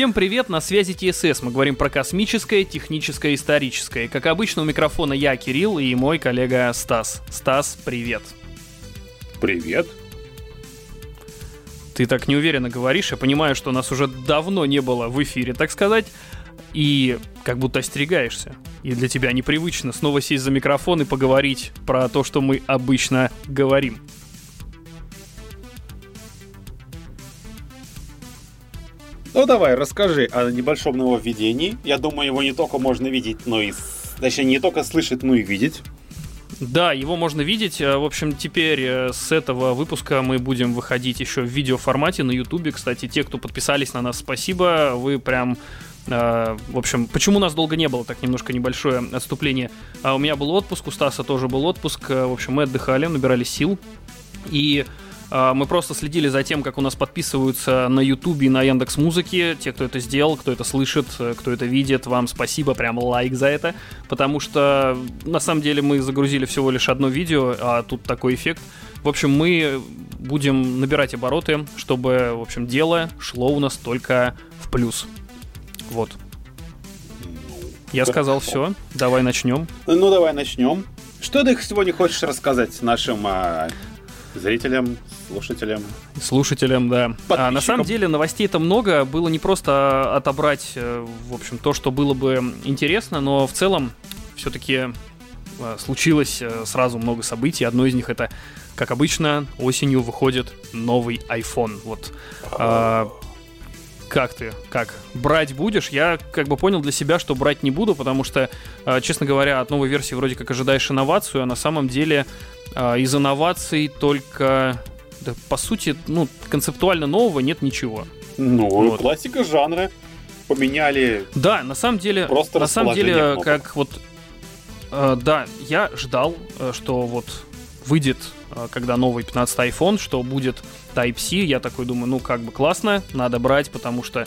Всем привет, на связи ТСС. Мы говорим про космическое, техническое, историческое. Как обычно, у микрофона я, Кирилл, и мой коллега Стас. Стас, привет. Привет. Ты так неуверенно говоришь, я понимаю, что нас уже давно не было в эфире, так сказать, и как будто остерегаешься. И для тебя непривычно снова сесть за микрофон и поговорить про то, что мы обычно говорим. Ну давай, расскажи о небольшом нововведении. Я думаю, его не только можно видеть, но и... Точнее, не только слышать, но и видеть. Да, его можно видеть. Э, в общем, теперь э, с этого выпуска мы будем выходить еще в видеоформате на Ютубе. Кстати, те, кто подписались на нас, спасибо. Вы прям э, в общем, почему нас долго не было, так немножко небольшое отступление. А у меня был отпуск, у Стаса тоже был отпуск. В общем, мы отдыхали, набирали сил. И мы просто следили за тем, как у нас подписываются на Ютубе и на Яндекс Музыке. Те, кто это сделал, кто это слышит, э, кто это видит, вам спасибо, прям лайк за это. Потому что на самом деле мы загрузили всего лишь одно видео, а тут такой эффект. В общем, мы будем набирать обороты, чтобы, в общем, дело шло у нас только в плюс. Вот. Я сказал все. Давай начнем. Ну, давай начнем. Что ты сегодня хочешь рассказать нашим а, зрителям, слушателям. Слушателям, да. А, на самом деле новостей это много. Было не просто отобрать, э, в общем, то, что было бы интересно, но в целом все-таки э, случилось э, сразу много событий. Одно из них это, как обычно, осенью выходит новый iPhone. Вот. А, как ты? Как? Брать будешь? Я как бы понял для себя, что брать не буду, потому что, честно говоря, от новой версии вроде как ожидаешь инновацию, а на самом деле из инноваций только да, по сути, ну, концептуально нового нет ничего. Ну, вот. классика жанра. Поменяли. Да, на самом деле, просто на самом деле, как вот, э, да, я ждал, э, что вот выйдет, э, когда новый 15 iPhone, что будет Type-C. Я такой думаю, ну как бы классно, надо брать, потому что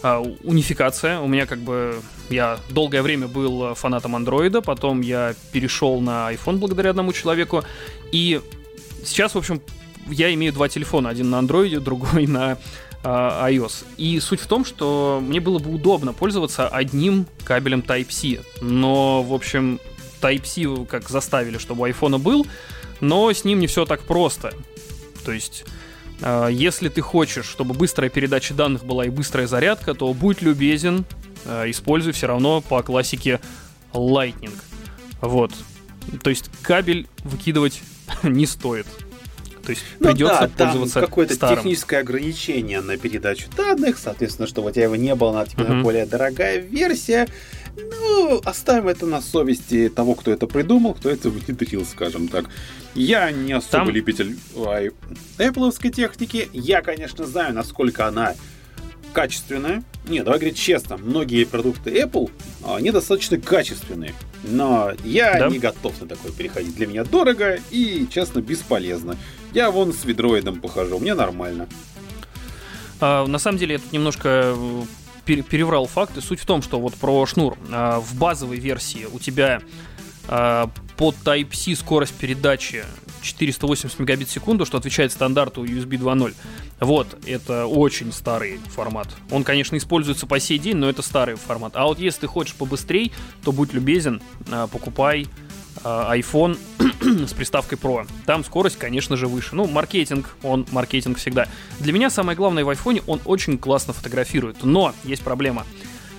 Uh, унификация. У меня как бы... Я долгое время был фанатом андроида, потом я перешел на iPhone благодаря одному человеку. И сейчас, в общем, я имею два телефона, один на Android, другой на э, iOS. И суть в том, что мне было бы удобно пользоваться одним кабелем Type-C. Но, в общем, Type-C как заставили, чтобы у iPhone был, но с ним не все так просто. То есть, э, если ты хочешь, чтобы быстрая передача данных была и быстрая зарядка, то будь любезен, э, используй все равно по классике Lightning. Вот. То есть кабель выкидывать не стоит. То есть ну, придется да, пользоваться какое-то старым. техническое ограничение на передачу данных, соответственно, чтобы у тебя его не было, надо тебе uh-huh. более дорогая версия. Ну, оставим это на совести того, кто это придумал, кто это внедрил, скажем так. Я не особо Там... любитель Apple техники. Я, конечно, знаю, насколько она качественная. Не, давай говорить честно, многие продукты Apple, они достаточно качественные. Но я да? не готов на такое переходить. Для меня дорого и, честно, бесполезно. Я вон с ведроидом похожу, мне нормально. А, на самом деле, я тут немножко э, переврал факты. Суть в том, что вот про шнур. А, в базовой версии у тебя а, под Type-C скорость передачи 480 мегабит в секунду, что отвечает стандарту USB 2.0. Вот, это очень старый формат. Он, конечно, используется по сей день, но это старый формат. А вот если ты хочешь побыстрей, то будь любезен, покупай iPhone с приставкой Pro. Там скорость, конечно же, выше. Ну, маркетинг, он маркетинг всегда. Для меня самое главное в iPhone, он очень классно фотографирует. Но есть проблема.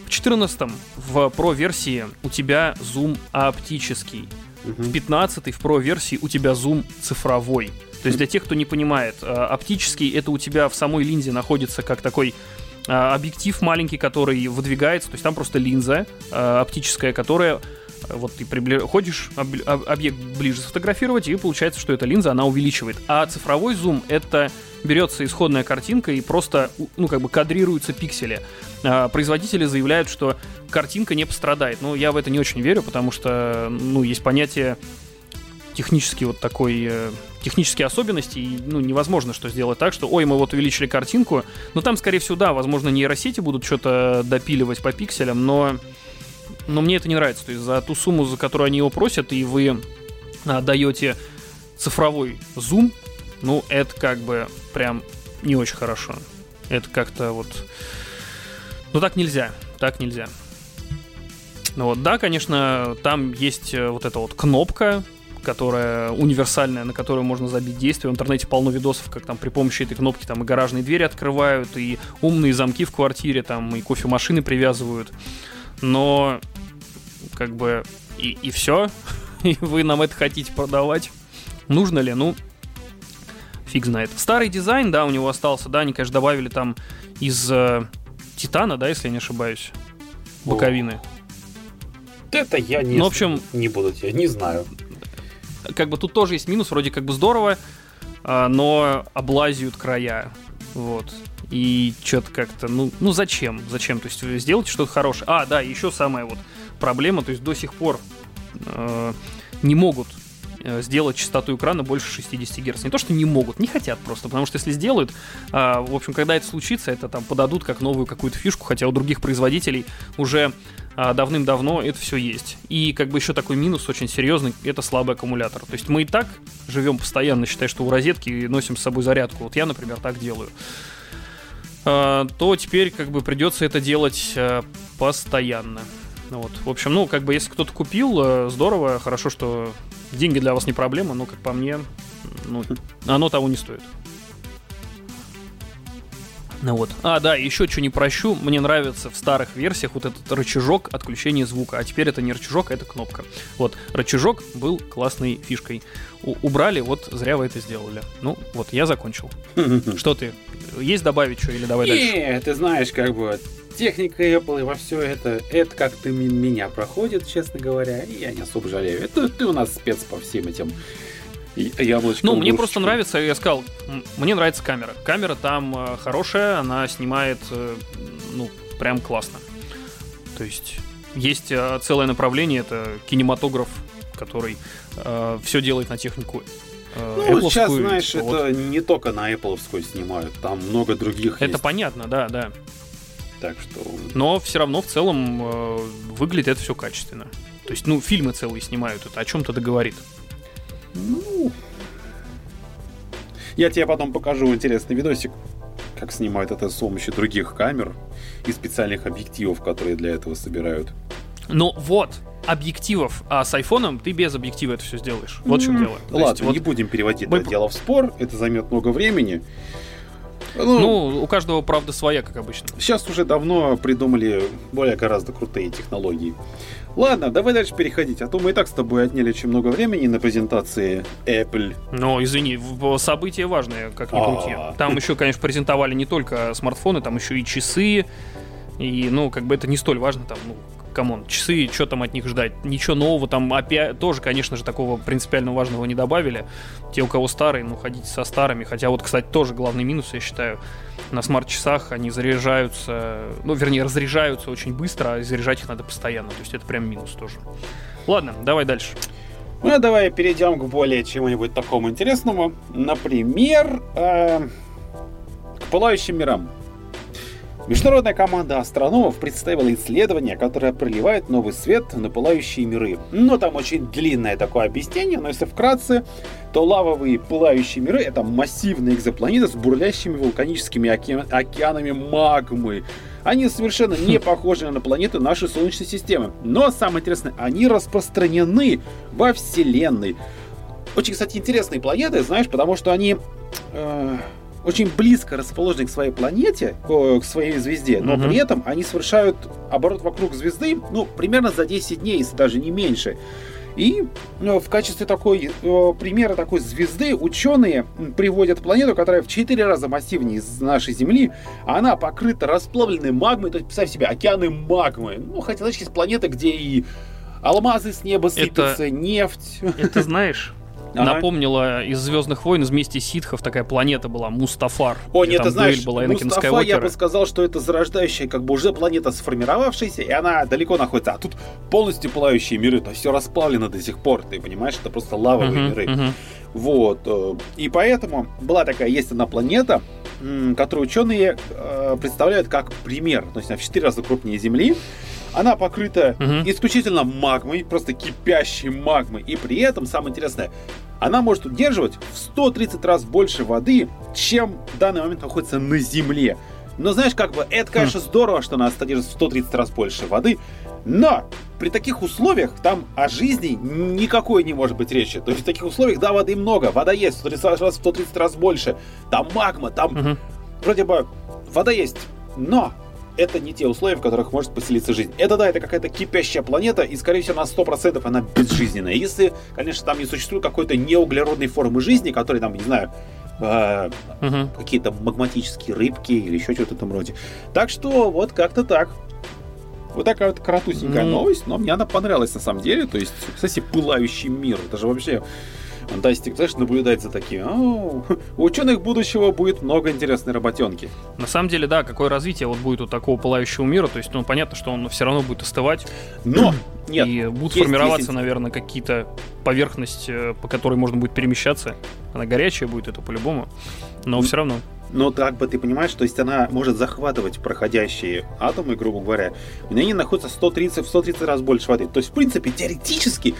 В 14 в Pro версии у тебя зум оптический. Угу. В 15 в Pro версии у тебя зум цифровой. То есть для тех, кто не понимает, э, оптический это у тебя в самой линзе находится как такой э, объектив маленький, который выдвигается, то есть там просто линза э, оптическая, которая вот ты прибли... ходишь об... объект ближе сфотографировать, и получается, что эта линза, она увеличивает. А цифровой зум — это берется исходная картинка и просто, ну, как бы кадрируются пиксели. А, производители заявляют, что картинка не пострадает. Но я в это не очень верю, потому что, ну, есть понятие технический вот такой э, технические особенности, и ну, невозможно что сделать так, что ой, мы вот увеличили картинку, но там, скорее всего, да, возможно, нейросети будут что-то допиливать по пикселям, но но мне это не нравится. То есть за ту сумму, за которую они его просят, и вы а, даете цифровой зум, ну, это как бы прям не очень хорошо. Это как-то вот... Ну так нельзя, так нельзя. Ну вот, да, конечно, там есть э, вот эта вот кнопка, которая универсальная, на которую можно забить действие. В интернете полно видосов, как там при помощи этой кнопки там и гаражные двери открывают, и умные замки в квартире, там и кофемашины привязывают. Но как бы и, и все. И вы нам это хотите продавать. Нужно ли? Ну, фиг знает. Старый дизайн, да, у него остался, да, они, конечно, добавили там из э, титана, да, если я не ошибаюсь, боковины. Это я не, ну, в общем, не буду тебе, не знаю как бы тут тоже есть минус, вроде как бы здорово, а, но облазят края. Вот. И что-то как-то, ну, ну зачем? Зачем? То есть сделайте что-то хорошее. А, да, еще самая вот проблема, то есть до сих пор э, не могут Э, сделать частоту экрана больше 60 Гц. Не то, что не могут, не хотят просто, потому что если сделают, а, в общем, когда это случится, это там подадут как новую какую-то фишку, хотя у других производителей уже а, давным-давно это все есть. И как бы еще такой минус очень серьезный, это слабый аккумулятор. То есть мы и так живем постоянно, считай, что у розетки носим с собой зарядку. Вот я, например, так делаю то теперь как бы придется это делать постоянно. Вот. В общем, ну, как бы, если кто-то купил, э, здорово, хорошо, что деньги для вас не проблема, но, как по мне, ну, оно того не стоит. Ну вот. А, да, еще что не прощу, мне нравится в старых версиях вот этот рычажок отключения звука. А теперь это не рычажок, а это кнопка. Вот, рычажок был классной фишкой. У- убрали, вот зря вы это сделали. Ну, вот, я закончил. Что ты? Есть добавить что или давай дальше? Не, ты знаешь, как бы техника Apple и во все это, это как-то меня проходит, честно говоря, и я не особо жалею. Это ты у нас спец по всем этим яблочкам. Ну, мне просто нравится, я сказал, мне нравится камера. Камера там э, хорошая, она снимает, э, ну, прям классно. То есть есть э, целое направление, это кинематограф, который э, все делает на технику ну, сейчас, знаешь, вот. это не только на Apple снимают, там много других Это есть. понятно, да, да. Так что... Но все равно в целом э, выглядит это все качественно. То есть, ну, фильмы целые снимают, это о чем-то договорит. Ну... Я тебе потом покажу интересный видосик, как снимают это с помощью других камер и специальных объективов, которые для этого собирают. Ну вот, объективов, а с айфоном ты без объектива это все сделаешь. Вот в чем дело. Ладно, есть, вот... не будем переводить Мы... это дело в спор, это займет много времени. Ну, ну, у каждого, правда, своя, как обычно. Сейчас уже давно придумали более гораздо крутые технологии. Ладно, давай дальше переходить, а то мы и так с тобой отняли очень много времени на презентации Apple. Ну, извини, события важные, как ни крути. А. Там еще, конечно, презентовали не только смартфоны, там еще и часы, и, ну, как бы это не столь важно, там, ну, come on, часы, что там от них ждать? Ничего нового там опять тоже, конечно же, такого принципиально важного не добавили. Те, у кого старые, ну, ходите со старыми. Хотя вот, кстати, тоже главный минус, я считаю, на смарт-часах они заряжаются, ну, вернее, разряжаются очень быстро, а заряжать их надо постоянно. То есть это прям минус тоже. Ладно, давай дальше. Ну, давай перейдем к более чему-нибудь такому интересному. Например, э, к пылающим мирам. Международная команда астрономов представила исследование, которое проливает новый свет на пылающие миры. Но там очень длинное такое объяснение, но если вкратце, то лавовые пылающие миры — это массивные экзопланеты с бурлящими вулканическими оке... океанами магмы. Они совершенно не похожи на планеты нашей Солнечной системы. Но самое интересное, они распространены во Вселенной. Очень, кстати, интересные планеты, знаешь, потому что они... Э очень близко расположены к своей планете, к своей звезде, но угу. при этом они совершают оборот вокруг звезды, ну, примерно за 10 дней, если даже не меньше. И ну, в качестве такой э, примера такой звезды ученые приводят планету, которая в 4 раза массивнее нашей Земли. Она покрыта расплавленной магмой, то есть представь себе океаны магмы. Ну, хотя, знаешь, есть планеты, где и алмазы с неба сыпятся, это, нефть. Это знаешь, Ага. Напомнила из Звездных войн вместе ситхов такая планета была Мустафар. О, нет, ты знаешь, была Мустафа, я бы сказал, что это зарождающая, как бы уже планета сформировавшаяся, и она далеко находится. А тут полностью пылающие миры, то есть все расплавлено до сих пор, ты понимаешь, это просто лавовые uh-huh, миры. Uh-huh. Вот. Э, и поэтому была такая, есть одна планета, которую ученые э, представляют как пример. То есть она в 4 раза крупнее Земли. Она покрыта угу. исключительно магмой, просто кипящей магмой. И при этом, самое интересное, она может удерживать в 130 раз больше воды, чем в данный момент находится на Земле. Но знаешь, как бы, это, конечно, здорово, что у нас содержится в 130 раз больше воды, но при таких условиях там о жизни никакой не может быть речи. То есть в таких условиях, да, воды много, вода есть, 130 раз, 130 раз больше, там магма, там угу. вроде бы вода есть, но это не те условия, в которых может поселиться жизнь. Это да, это какая-то кипящая планета, и, скорее всего, на 100% она безжизненная. Если, конечно, там не существует какой-то неуглеродной формы жизни, которая там, не знаю, э, угу. какие-то магматические рыбки или еще что-то там роде. Так что вот как-то так. Вот такая вот коротусенькая mm. новость, но мне она понравилась на самом деле. То есть, кстати, пылающий мир. Это же вообще Фантастик, знаешь, наблюдать за таким. у ученых будущего будет много интересной работенки. На самом деле, да, какое развитие вот будет у такого пылающего мира. То есть, ну, понятно, что он все равно будет остывать. Но! Нет, и будут есть, формироваться, есть... наверное, какие-то поверхности, э, по которой можно будет перемещаться. Она горячая будет, это по-любому. Но все равно. Но так бы ты понимаешь, то есть она может захватывать проходящие атомы, грубо говоря, у нее находится 130 в 130 раз больше воды. То есть, в принципе, теоретически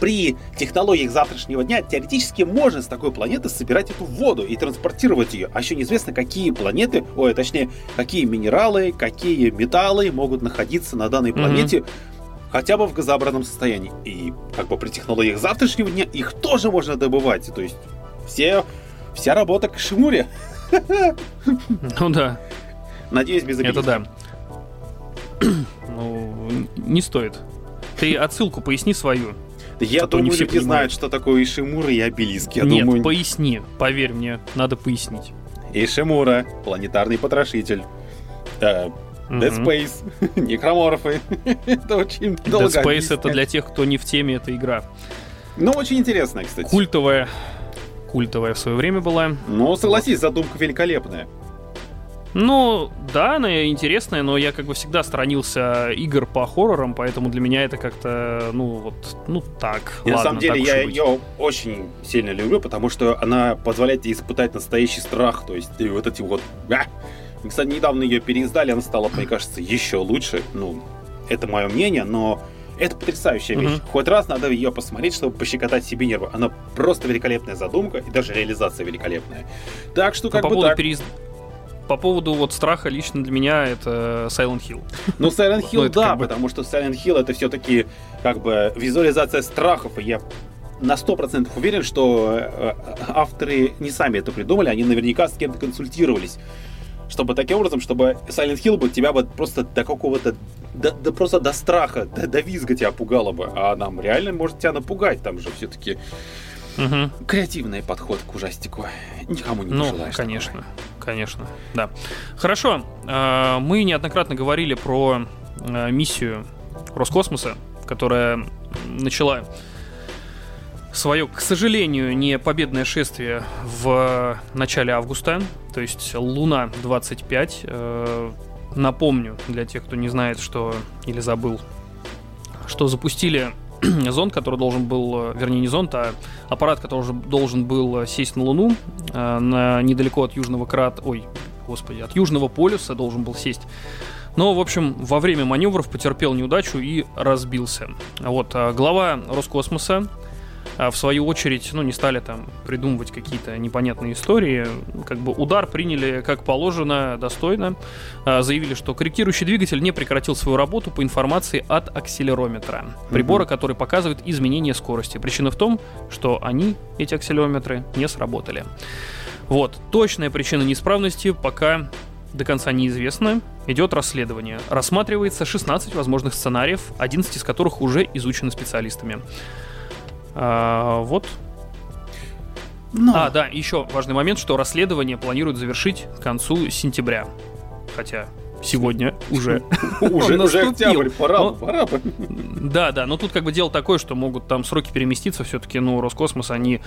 при технологиях завтрашнего дня теоретически можно с такой планеты собирать эту воду и транспортировать ее. А еще неизвестно, какие планеты, ой, точнее, какие минералы, какие металлы могут находиться на данной планете. Mm-hmm хотя бы в газообразном состоянии. И как бы при технологиях завтрашнего дня их тоже можно добывать. То есть все, вся работа к Шимуре. Ну да. Надеюсь, без обид. Это да. Ну, не стоит. Ты отсылку поясни свою. Я думаю, не все люди знают, что такое Ишимура и обелиск. Я Нет, думаю... поясни. Поверь мне, надо пояснить. Ишимура, планетарный потрошитель. Э, Dead Space, некроморфы. это очень долго Dead Space это для тех, кто не в теме, эта игра. Ну, очень интересная, кстати. Культовая. Культовая в свое время была. Ну, согласись, задумка великолепная. Ну, да, она интересная, но я как бы всегда сторонился игр по хоррорам, поэтому для меня это как-то, ну, вот, ну, так. И ладно, на самом деле я ее очень сильно люблю, потому что она позволяет тебе испытать настоящий страх, то есть вот эти вот... Кстати, недавно ее переиздали, она стала, мне кажется, еще лучше. Ну, это мое мнение, но это потрясающая вещь. Mm-hmm. Хоть раз надо ее посмотреть, чтобы пощекотать себе нервы. Она просто великолепная задумка, и даже реализация великолепная. Так что, как Но бы по поводу так. Переиз по поводу вот страха лично для меня это Silent Hill. Ну, Silent Hill, да, потому что Silent Hill это все-таки как бы визуализация страхов, и я на 100% уверен, что э, авторы не сами это придумали, они наверняка с кем-то консультировались. Чтобы таким образом, чтобы Silent Hill бы тебя вот просто до какого-то да, да просто до страха, до, до визга тебя пугало бы. А нам реально может тебя напугать. Там же все-таки угу. креативный подход к ужастику. Никому не ну, пожелаешь. конечно. Такого конечно, да. Хорошо, а, мы неоднократно говорили про а, миссию Роскосмоса, которая начала свое, к сожалению, не победное шествие в начале августа, то есть Луна 25. Э, напомню для тех, кто не знает, что или забыл, что запустили зонд, который должен был, вернее не зонд, а аппарат, который должен был сесть на Луну, э, на, недалеко от Южного крат, ой, господи, от Южного полюса должен был сесть. Но, в общем, во время маневров потерпел неудачу и разбился. Вот, глава Роскосмоса в свою очередь, ну, не стали там придумывать какие-то непонятные истории. Как бы удар приняли как положено, достойно. А, заявили, что корректирующий двигатель не прекратил свою работу по информации от акселерометра. Прибора, который показывает изменение скорости. Причина в том, что они, эти акселерометры, не сработали. Вот, точная причина неисправности пока до конца неизвестна. Идет расследование. Рассматривается 16 возможных сценариев, 11 из которых уже изучены специалистами. А, вот. Но... А, да, еще важный момент, что расследование планируют завершить к концу сентября. Хотя сегодня уже уже уже октябрь, пора, пора. Да, да, но тут как бы дело такое, что могут там сроки переместиться, все-таки, ну, Роскосмос, они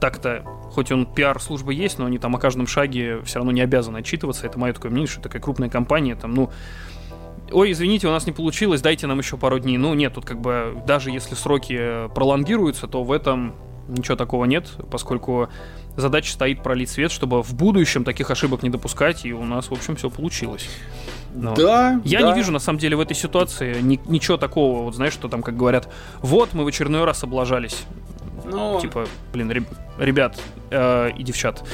так-то, хоть он пиар-служба есть, но они там о каждом шаге все равно не обязаны отчитываться. Это мое такое мнение, что такая крупная компания, там, ну, ой, извините, у нас не получилось, дайте нам еще пару дней. Ну, нет, тут как бы даже если сроки пролонгируются, то в этом ничего такого нет, поскольку задача стоит пролить свет, чтобы в будущем таких ошибок не допускать, и у нас, в общем, все получилось. Ну, да. Я да. не вижу, на самом деле, в этой ситуации ни, ничего такого, вот знаешь, что там, как говорят, вот мы в очередной раз облажались. Ну... Типа, блин, ребят э, и девчат,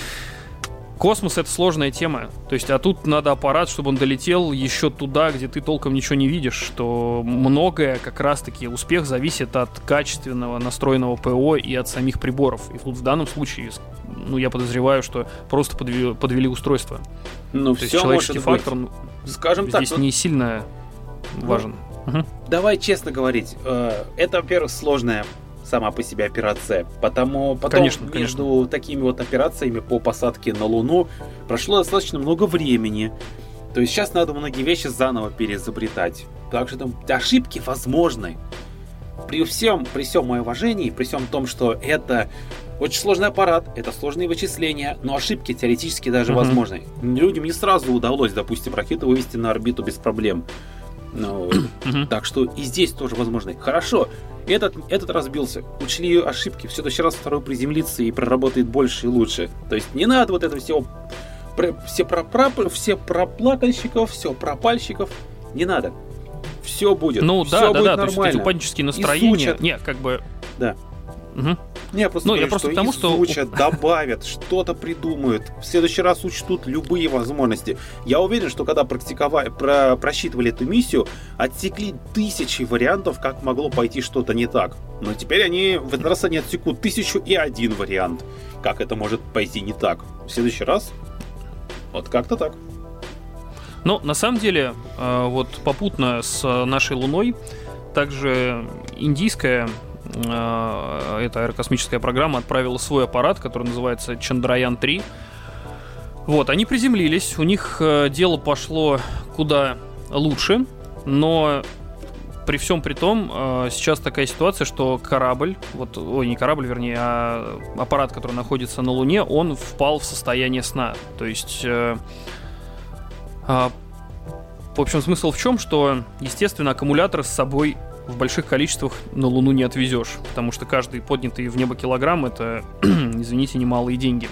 Космос это сложная тема. То есть, а тут надо аппарат, чтобы он долетел еще туда, где ты толком ничего не видишь, что многое как раз-таки успех зависит от качественного настроенного ПО и от самих приборов. И тут в данном случае, ну, я подозреваю, что просто подвели, подвели устройство. Ну, То все есть человеческий может фактор быть. ну, Скажем так, здесь ну, не сильно важен. Мгм. давай честно говорить, э, это, во-первых, сложная сама по себе операция, потому потом Конечно, между такими вот операциями по посадке на Луну прошло достаточно много времени. То есть сейчас надо многие вещи заново переизобретать. Так что там ошибки возможны. При всем, при всем моем уважении, при всем том, что это очень сложный аппарат, это сложные вычисления, но ошибки теоретически даже Мгм. возможны. Людям не сразу удалось, допустим, ракету вывести на орбиту без проблем. Ну, так что и здесь тоже возможно. Хорошо, этот, этот разбился. Учли ее ошибки. В следующий раз второй приземлится и проработает больше и лучше. То есть не надо вот этого всего про- все про, про- все проплакальщиков, все пропальщиков. Не надо. Все будет. Ну да, да, будет да, то есть эти нормально. панические настроения. сучат. Не, как бы. Да. Мгм. Не, я просто Ну, я говорю, просто что к тому, что- изучат, добавят, что-то придумают. В следующий раз учтут любые возможности. Я уверен, что когда практиковали, про, просчитывали эту миссию, отсекли тысячи вариантов, как могло пойти что-то не так. Но теперь они в этот раз они отсекут тысячу и один вариант, как это может пойти не так. В следующий раз вот как-то так. Но на самом деле, э, вот попутно с э, нашей Луной, также индийская э, эта аэрокосмическая программа отправила свой аппарат, который называется Чандраян-3. Вот, они приземлились, у них э, дело пошло куда лучше, но при всем при том, э, сейчас такая ситуация, что корабль, вот, ой, не корабль, вернее, а аппарат, который находится на Луне, он впал в состояние сна. То есть а, в общем, смысл в чем, что, естественно, аккумуляторы с собой в больших количествах на Луну не отвезешь, потому что каждый поднятый в небо килограмм это, извините, немалые деньги.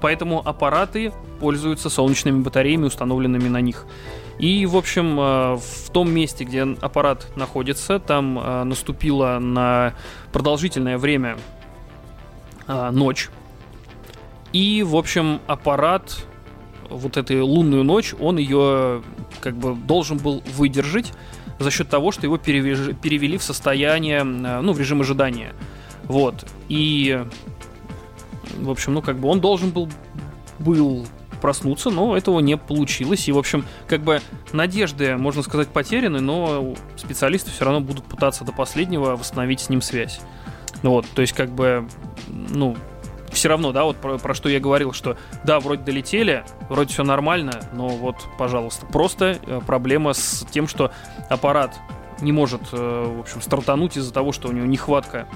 Поэтому аппараты пользуются солнечными батареями, установленными на них. И, в общем, э, в том месте, где аппарат находится, там э, наступила на продолжительное время э, ночь. И, в общем, аппарат вот этой лунную ночь, он ее как бы должен был выдержать за счет того, что его перевели в состояние, э, ну, в режим ожидания. Вот. И, в общем, ну, как бы он должен был, был проснуться, но этого не получилось. И, в общем, как бы надежды, можно сказать, потеряны, но специалисты все равно будут пытаться до последнего восстановить с ним связь. Вот, то есть, как бы, ну, все равно, да, вот про, про что я говорил, что да, вроде долетели, вроде все нормально, но вот, пожалуйста, просто э, проблема с тем, что аппарат не может, э, в общем, стартануть из-за того, что у него нехватка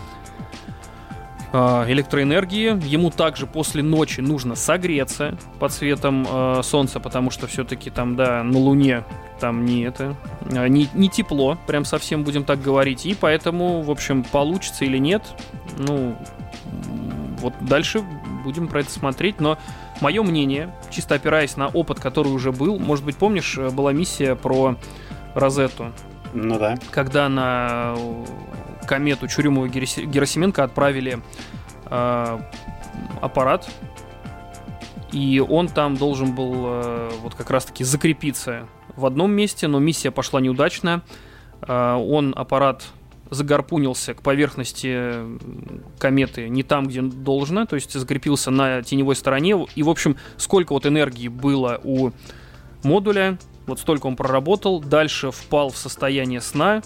э, электроэнергии. Ему также после ночи нужно согреться под светом э, солнца, потому что все-таки там, да, на Луне там не это, э, не, не тепло, прям совсем будем так говорить. И поэтому, в общем, получится или нет, ну, вот дальше будем про это смотреть, но мое мнение, чисто опираясь на опыт, который уже был, может быть, помнишь, э, была миссия про Розетту, Ну да. когда на э, комету Чурюмова Герасименко отправили э, аппарат, и он там должен был э, вот как раз-таки закрепиться в одном месте, но миссия пошла неудачно. Э, он, аппарат, загарпунился к поверхности м, кометы не там, где должно, то есть закрепился на теневой стороне. И, в общем, сколько вот энергии было у модуля, вот столько он проработал, дальше впал в состояние сна,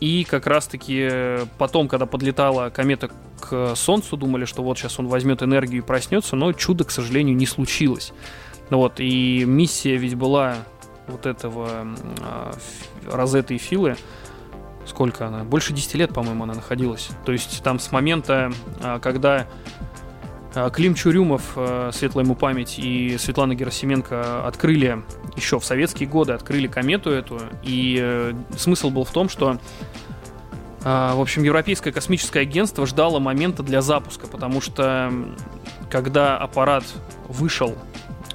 и как раз-таки э, потом, когда подлетала комета к Солнцу, думали, что вот сейчас он возьмет энергию и проснется, но чудо, к сожалению, не случилось. Ну Вот, и миссия ведь была вот этого м, а, Розетты и Филы, сколько она? Больше 10 лет, по-моему, она находилась. То есть там с момента, а, когда а, Клим Чурюмов, э, светлая ему память, и Светлана Герасименко открыли еще в советские годы, открыли комету эту, и э, смысл был в том, что а, в общем, Европейское космическое агентство ждало момента для запуска, потому что когда аппарат вышел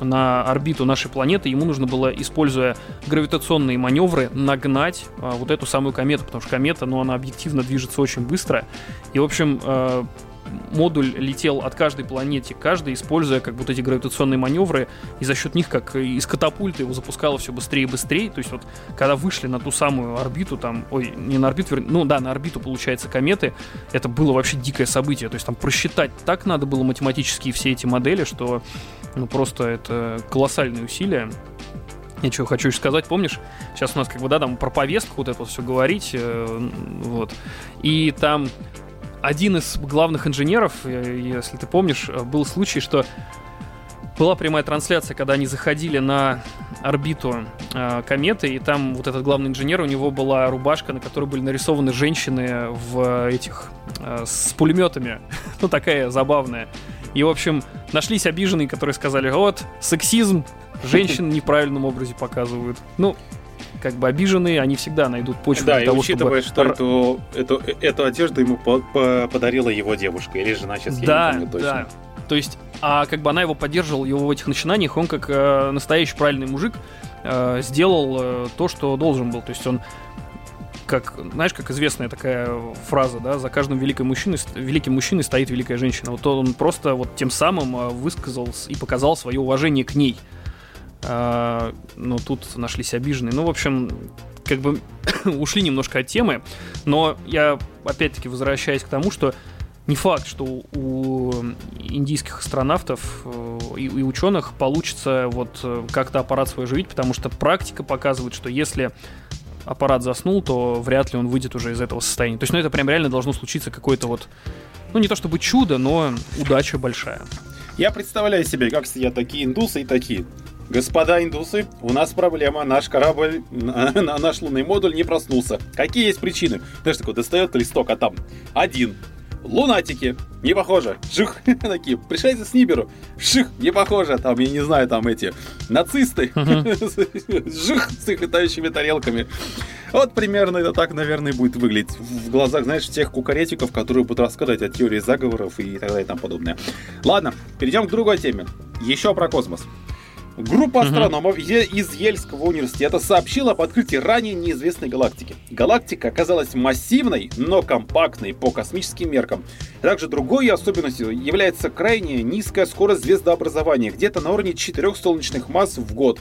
на орбиту нашей планеты, ему нужно было, используя гравитационные маневры, нагнать а, вот эту самую комету, потому что комета, ну, она объективно движется очень быстро. И, в общем, э, модуль летел от каждой планеты к каждой, используя как будто эти гравитационные маневры, и за счет них, как из катапульты, его запускало все быстрее и быстрее. То есть вот, когда вышли на ту самую орбиту, там, ой, не на орбиту, ну да, на орбиту, получается, кометы, это было вообще дикое событие. То есть там просчитать так надо было математически все эти модели, что ну просто это колоссальные усилия. Я что хочу еще сказать, помнишь, сейчас у нас как бы, да, там про повестку вот это вот все говорить, э, вот, и там один из главных инженеров, э, если ты помнишь, э, был случай, что была прямая трансляция, когда они заходили на орбиту э, кометы, и там вот этот главный инженер, у него была рубашка, на которой были нарисованы женщины в этих э, с пулеметами, ну такая забавная. И, в общем, нашлись обиженные, которые сказали, вот, сексизм, женщин неправильном образе показывают. Ну, как бы обиженные, они всегда найдут почву да, для того, и учитывая, чтобы... что эту, эту, эту одежду ему по по подарила его девушка или жена, сейчас да, я не помню точно. Да, то есть, а как бы она его поддерживала его в этих начинаниях, он как э, настоящий правильный мужик э, сделал э, то, что должен был. То есть он как, знаешь, как известная такая фраза, да, за каждым великим мужчиной, великим мужчиной стоит великая женщина. Вот он просто вот тем самым э, высказал и показал свое уважение к ней. А, но тут нашлись обиженные. Ну, в общем, как бы ушли немножко от темы, но я опять-таки возвращаюсь к тому, что не факт, что у индийских астронавтов э, и, ученых получится вот э, как-то аппарат свой оживить, потому что практика показывает, что если аппарат заснул, то вряд ли он выйдет уже из этого состояния. То есть, ну, это прям реально должно случиться какое-то вот, ну, не то чтобы чудо, но удача большая. Я представляю себе, как сидят такие индусы и такие. Господа индусы, у нас проблема. Наш корабль, наш лунный модуль не проснулся. Какие есть причины? Знаешь, такой достает листок, а там один. Лунатики, не похоже. Ших, такие, пришельцы с Ниберу. Ших, не похоже. Там, я не знаю, там эти нацисты. Жих с их летающими тарелками. Вот примерно это так, наверное, будет выглядеть в глазах, знаешь, тех кукаретиков, которые будут рассказывать о теории заговоров и так далее и тому подобное. Ладно, перейдем к другой теме. Еще про космос. Группа астрономов из Ельского университета сообщила об открытии ранее неизвестной галактики. Галактика оказалась массивной, но компактной по космическим меркам. Также другой особенностью является крайне низкая скорость звездообразования, где-то на уровне 4 солнечных масс в год.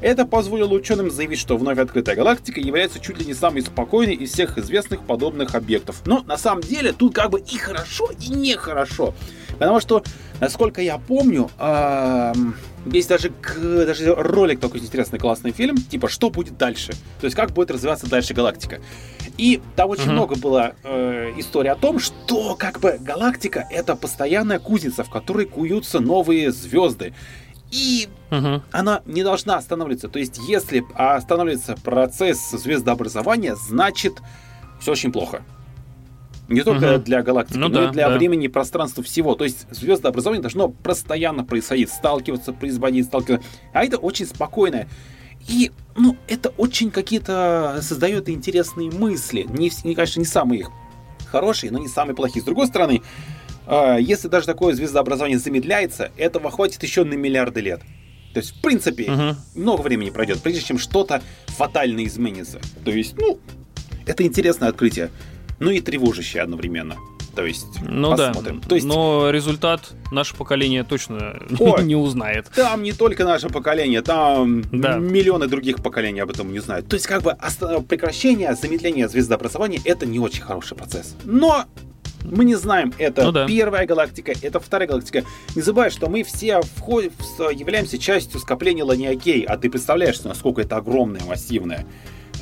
Это позволило ученым заявить, что вновь открытая галактика является чуть ли не самой спокойной из всех известных подобных объектов. Но на самом деле тут как бы и хорошо, и нехорошо. Потому что, насколько я помню, есть даже, даже ролик такой интересный, классный фильм, типа «Что будет дальше?». То есть, как будет развиваться дальше галактика. И там очень uh-huh. много было э, историй о том, что как бы галактика — это постоянная кузница, в которой куются новые звезды. И uh-huh. она не должна останавливаться. То есть, если останавливается процесс звездообразования, значит, все очень плохо. Не только угу. для галактики, ну, но да, и для да. времени и пространства всего. То есть звездообразование должно постоянно происходить, сталкиваться, производить, сталкиваться. А это очень спокойное. И, ну, это очень какие-то создает интересные мысли. Не, не, конечно, не самые их хорошие, но не самые плохие. С другой стороны, э, если даже такое звездообразование замедляется, этого хватит еще на миллиарды лет. То есть, в принципе, uh много времени пройдет, прежде чем что-то фатально изменится. То есть, ну, это интересное открытие ну и тревожащее одновременно. То есть, ну посмотрим. да. То есть... Но результат наше поколение точно О, не узнает. Там не только наше поколение, там да. миллионы других поколений об этом не знают. То есть, как бы прекращение, замедление звездообразования это не очень хороший процесс. Но мы не знаем, это ну, да. первая галактика, это вторая галактика. Не забывай, что мы все входим, являемся частью скопления Ланиакей, а ты представляешь, насколько это огромное, массивное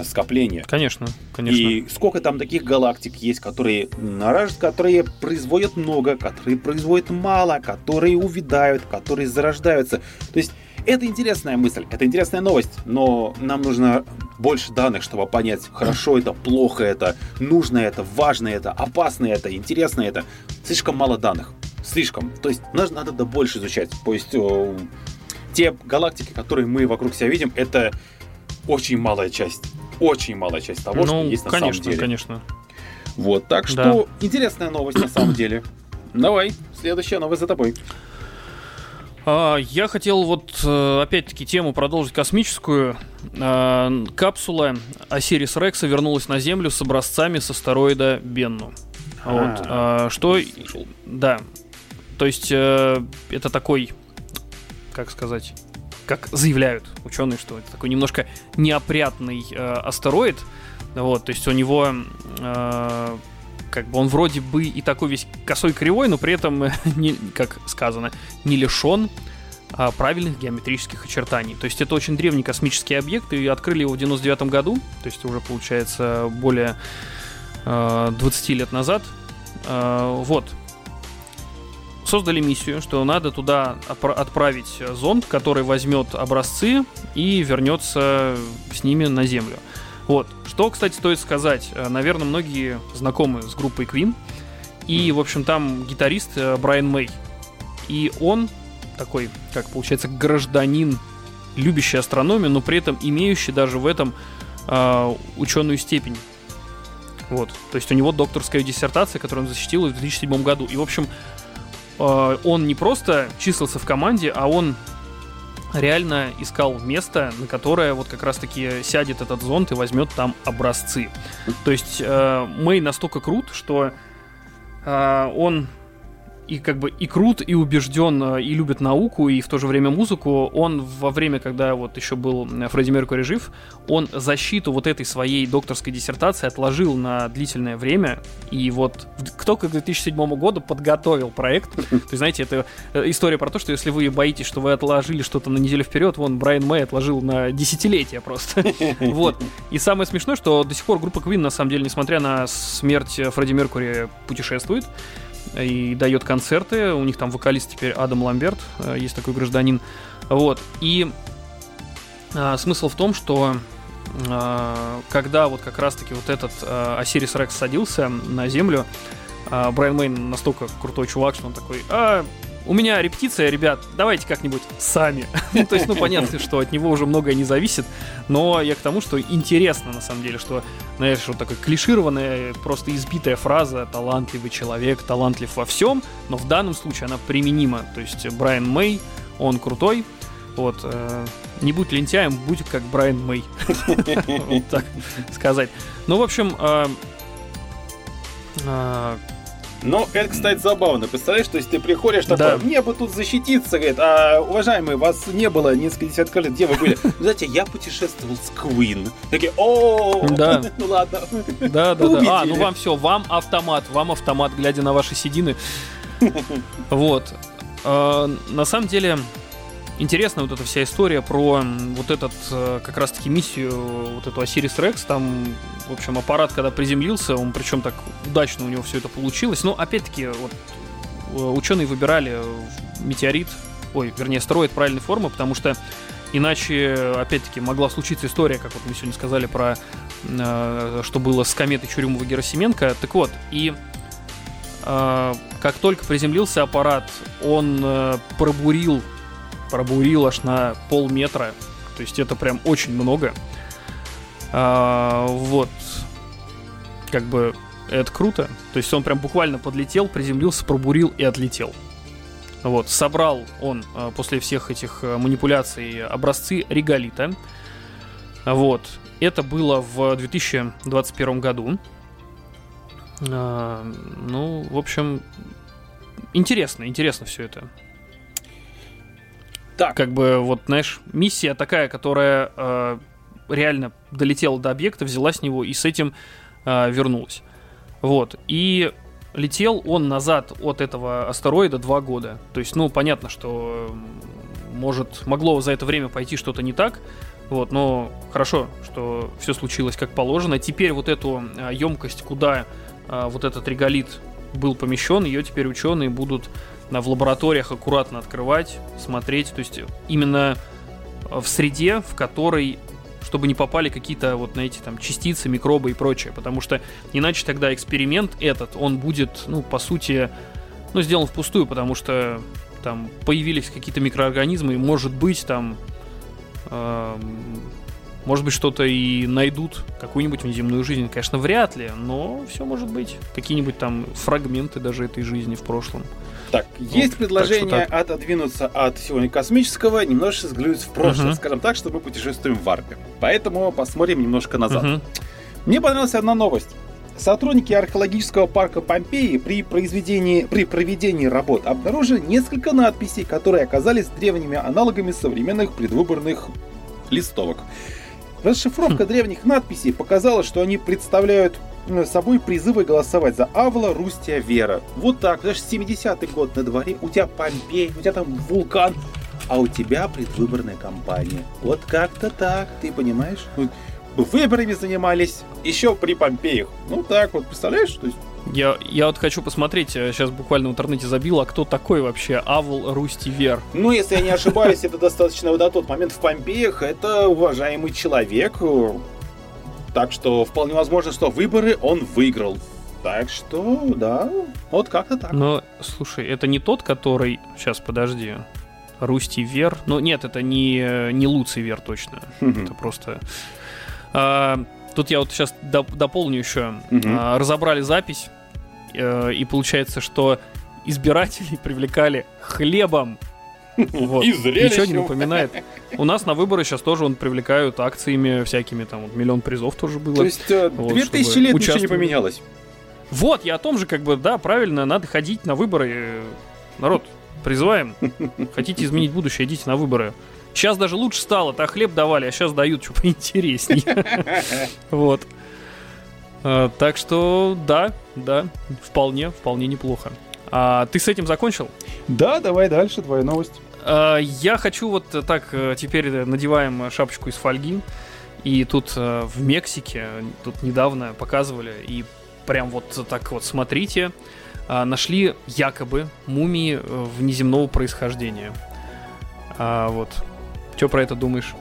скопление. Конечно, конечно. И сколько там таких галактик есть, которые нараж... которые производят много, которые производят мало, которые увядают, которые зарождаются. То есть это интересная мысль, это интересная новость, но нам нужно больше данных, чтобы понять, хорошо это, плохо это, нужно это, важно это, опасно это, интересно это. Слишком мало данных, слишком. То есть надо, надо да больше изучать. То есть о, те галактики, которые мы вокруг себя видим, это очень малая часть очень малая часть того, ну, что есть на конечно, самом деле. Конечно, Вот, так что да. интересная новость на самом деле. Давай, следующая новость за тобой. А, я хотел вот э, опять-таки тему продолжить космическую. А, капсула Осирис Рекса вернулась на Землю с образцами с астероида Бенну. Вот, а, что... Да. То есть э, это такой, как сказать, как заявляют ученые, что это такой немножко неопрятный э, астероид. Вот, то есть у него э, как бы он вроде бы и такой весь косой кривой, но при этом, не, как сказано, не лишен а, правильных геометрических очертаний. То есть это очень древний космический объект, и открыли его в 99 году, то есть уже получается более а, 20 лет назад. А, вот. Создали миссию, что надо туда отправить зонд, который возьмет образцы и вернется с ними на Землю. Вот. Что, кстати, стоит сказать, э, наверное, многие знакомы с группой Queen. И, в общем, там гитарист э, Брайан Мэй. И он такой, как получается, гражданин, любящий астрономию, но при этом имеющий даже в этом э, ученую степень. Вот. То есть у него докторская диссертация, которую он защитил в 2007 году. И, в общем, э, он не просто числился в команде, а он реально искал место, на которое вот как раз-таки сядет этот зонд и возьмет там образцы. То есть э, Мэй настолько крут, что э, он и как бы и крут, и убежден, э, и любит науку, и в то же время музыку, он во время, когда вот еще был э, Фредди Меркури жив, он защиту вот этой своей докторской диссертации отложил на длительное время, и вот только к 2007 году подготовил проект. То есть, знаете, это э, история про то, что если вы боитесь, что вы отложили что-то на неделю вперед, вон Брайан Мэй отложил на десятилетия просто. Вот. И самое смешное, что до сих пор группа Queen, на самом деле, несмотря на смерть Фредди Меркури, путешествует и дает концерты. У них там вокалист теперь Адам Ламберт, э, есть такой гражданин. Вот. И а, смысл в том, что а, когда вот как раз-таки вот этот а, Рекс садился на землю, а, Брайан Мейн настолько крутой чувак, что он такой, а, у меня репетиция, ребят, давайте как-нибудь сами. ну, то есть, ну, понятно, что от него уже многое не зависит, но я к тому, что интересно, на самом деле, что, знаешь, вот такая клишированная, просто избитая фраза «талантливый человек, талантлив во всем», но в данном случае она применима. То есть Брайан Мэй, он крутой, вот, э, не будь лентяем, будь как Брайан Мэй. Так сказать. Ну, в общем, э, э, но это, кстати, забавно. Представляешь, то есть ты приходишь такой, да. мне бы тут защититься, говорит, а, уважаемые, вас не было несколько десятков лет, где вы были? Знаете, я путешествовал с Queen. Такие, о, да. ну ладно. Да, да, да. А, ну вам все, вам автомат, вам автомат, глядя на ваши седины. Вот. А, на самом деле, интересная вот эта вся история про вот этот, э, как раз-таки миссию, вот эту Осирис Рекс, там, в общем, аппарат, когда приземлился, он причем так удачно у него все это получилось, но, опять-таки, вот, э, ученые выбирали метеорит, ой, вернее, астероид правильной формы, потому что иначе, опять-таки, могла случиться история, как вот мы сегодня сказали про, э, что было с кометой Чурюмова-Герасименко, так вот, и как только приземлился аппарат, он пробурил пробурил аж на полметра. То есть это прям очень много. А, вот. Как бы это круто. То есть он прям буквально подлетел, приземлился, пробурил и отлетел. Вот. Собрал он а, после всех этих а, манипуляций образцы реголита. Вот. Это было в 2021 году. А, ну, в общем, интересно, интересно все это. Так. Как бы, вот, знаешь, миссия такая, которая э, реально долетела до объекта, взяла с него и с этим э, вернулась. Вот. И летел он назад от этого астероида два года. То есть, ну, понятно, что может, могло за это время пойти что-то не так. Вот, но хорошо, что все случилось как положено. Теперь вот эту емкость, куда а, вот этот реголит был помещен, ее теперь ученые будут в лабораториях аккуратно открывать, смотреть. То есть именно в среде, в которой чтобы не попали какие-то вот на эти там частицы, микробы и прочее, потому что иначе тогда эксперимент этот, он будет, ну, по сути, ну, сделан впустую, потому что там появились какие-то микроорганизмы, и может быть там э, может быть, что-то и найдут, какую-нибудь внеземную жизнь. Конечно, вряд ли, но все может быть. Какие-нибудь там фрагменты даже этой жизни в прошлом. Так, вот, есть предложение так так. отодвинуться от сегодня космического, немножко взглянуть в прошлое, uh-huh. скажем так, что мы путешествуем в варпе. Поэтому посмотрим немножко назад. Uh-huh. Мне понравилась одна новость. Сотрудники археологического парка Помпеи при, произведении, при проведении работ обнаружили несколько надписей, которые оказались древними аналогами современных предвыборных листовок. Расшифровка древних надписей показала, что они представляют собой призывы голосовать за Авла, Рустия, Вера. Вот так, даже 70-й год на дворе, у тебя Помпей, у тебя там вулкан, а у тебя предвыборная кампания. Вот как-то так, ты понимаешь? Выборами занимались еще при Помпеях. Ну так вот, представляешь? То есть я, я вот хочу посмотреть, сейчас буквально в интернете забил, а кто такой вообще Авл Рустивер? Ну, если я не ошибаюсь, это достаточно на тот момент в Помпеях, это уважаемый человек, так что вполне возможно, что выборы он выиграл. Так что, да, вот как-то так. Но, слушай, это не тот, который... Сейчас, подожди. Русти Вер. Ну, нет, это не, не Луций Вер точно. Это просто... А, Тут я вот сейчас дополню еще. Угу. разобрали запись, э, и получается, что избирателей привлекали хлебом. Вот. И Ничего не напоминает. У нас на выборы сейчас тоже он привлекают акциями всякими, там вот, миллион призов тоже было. То есть э, вот, 2000 лет ничего не поменялось. Вот, я о том же, как бы, да, правильно, надо ходить на выборы. Народ, призываем. Хотите изменить будущее, идите на выборы. Сейчас даже лучше стало, то хлеб давали, а сейчас дают что поинтереснее. Вот. А, так что, да, да, вполне, вполне неплохо. А ты с этим закончил? Да, давай дальше, твоя новость. А, я хочу вот так, э, теперь надеваем шапочку из фольги. И тут э, в Мексике, тут недавно показывали, и прям вот так вот смотрите, а, нашли якобы мумии э, внеземного происхождения. А, вот что про это думаешь?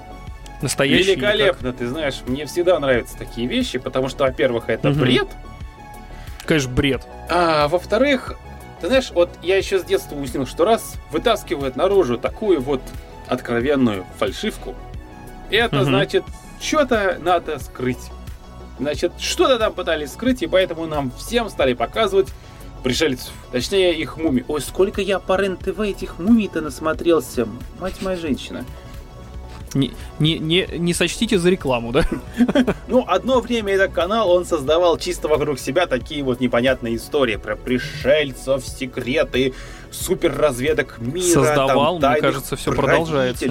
Настоящий Великолепно, ты знаешь, мне всегда нравятся такие вещи, потому что, во-первых, это угу. бред. Конечно, бред. А во-вторых, ты знаешь, вот я еще с детства уяснил, что раз вытаскивают наружу такую вот откровенную фальшивку, это угу. значит, что-то надо скрыть. Значит, что-то там пытались скрыть, и поэтому нам всем стали показывать пришельцев. Точнее, их мумий. Ой, сколько я по РЕН-ТВ этих мумий-то насмотрелся. Мать моя женщина. Не, не, не, не сочтите за рекламу, да? Ну, одно время этот канал, он создавал чисто вокруг себя такие вот непонятные истории про пришельцев, секреты, суперразведок мира. Создавал, там, мне кажется, все продолжается.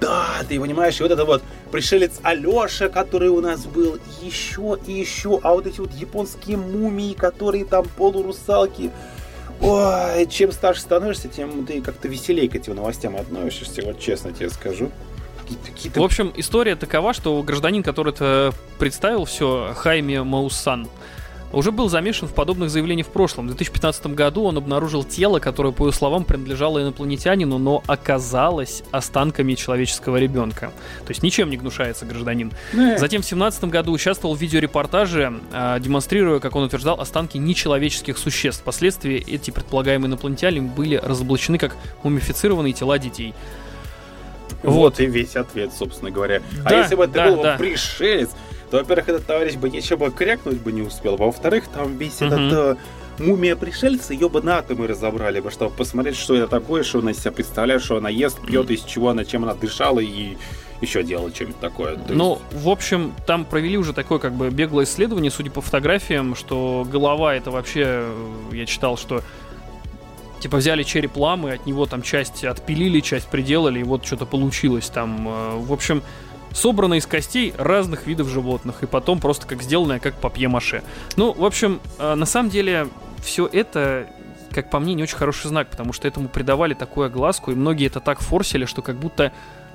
Да, ты понимаешь, и вот это вот пришелец Алёша, который у нас был, еще и еще, а вот эти вот японские мумии, которые там полурусалки, Ой, чем старше становишься, тем ты как-то веселее к этим новостям относишься, вот честно тебе скажу. В общем, история такова, что гражданин, который это представил все, Хайме Маусан, уже был замешан в подобных заявлениях в прошлом. В 2015 году он обнаружил тело, которое, по его словам, принадлежало инопланетянину, но оказалось останками человеческого ребенка. То есть ничем не гнушается гражданин. Не. Затем в 2017 году участвовал в видеорепортаже, а, демонстрируя, как он утверждал, останки нечеловеческих существ. Впоследствии эти предполагаемые инопланетяне были разоблачены как мумифицированные тела детей. Вот. вот и весь ответ, собственно говоря. А да, а если бы это да, был да. пришелец, то, во-первых, этот товарищ бы ничего крякнуть бы не успел, во-вторых, там весь угу. этот э, мумия пришельца, ее бы на атомы разобрали бы, чтобы посмотреть, что это такое, что она из себя представляет, что она ест, пьет, из чего она, чем она дышала и еще делала что-нибудь такое. То ну, есть... в общем, там провели уже такое как бы беглое исследование, судя по фотографиям, что голова это вообще, э, я читал, что типа взяли череп ламы, от него там часть отпилили, часть приделали, и вот что-то получилось там. Э, в общем, собрана из костей разных видов животных, и потом просто как сделанная, как папье-маше. Ну, в общем, э, на самом деле, все это как по мне, не очень хороший знак, потому что этому придавали такую огласку, и многие это так форсили, что как будто,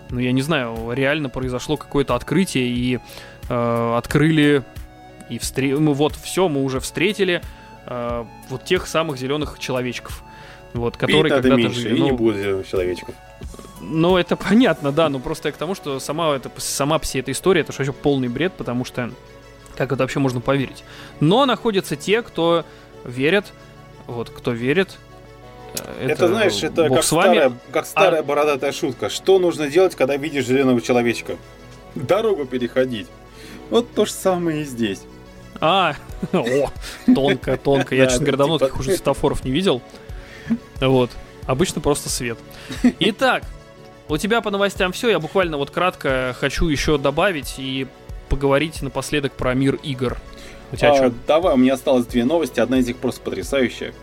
ну, я не знаю, реально произошло какое-то открытие, и э, открыли, и встр... ну, вот все, мы уже встретили э, вот тех самых зеленых человечков, вот, которые когда-то жили. И ну, не будет человечков. Ну, это понятно, да, но просто я к тому, что сама, это, сама вся эта история, это же вообще полный бред, потому что как это вообще можно поверить? Но находятся те, кто верят, вот, кто верит, э, это, это знаешь, это как, с вами. Старая, как старая а... бородатая шутка. Что нужно делать, когда видишь зеленого человечка? Дорогу переходить. Вот то же самое и здесь. А, о, тонко, тонко. Я, честно говоря, давно типа таких уже светофоров не видел. Вот. Обычно просто свет. Итак, у тебя по новостям все. Я буквально вот кратко хочу еще добавить и поговорить напоследок про мир игр. У тебя А, что? давай, у меня осталось две новости, одна из них просто потрясающая.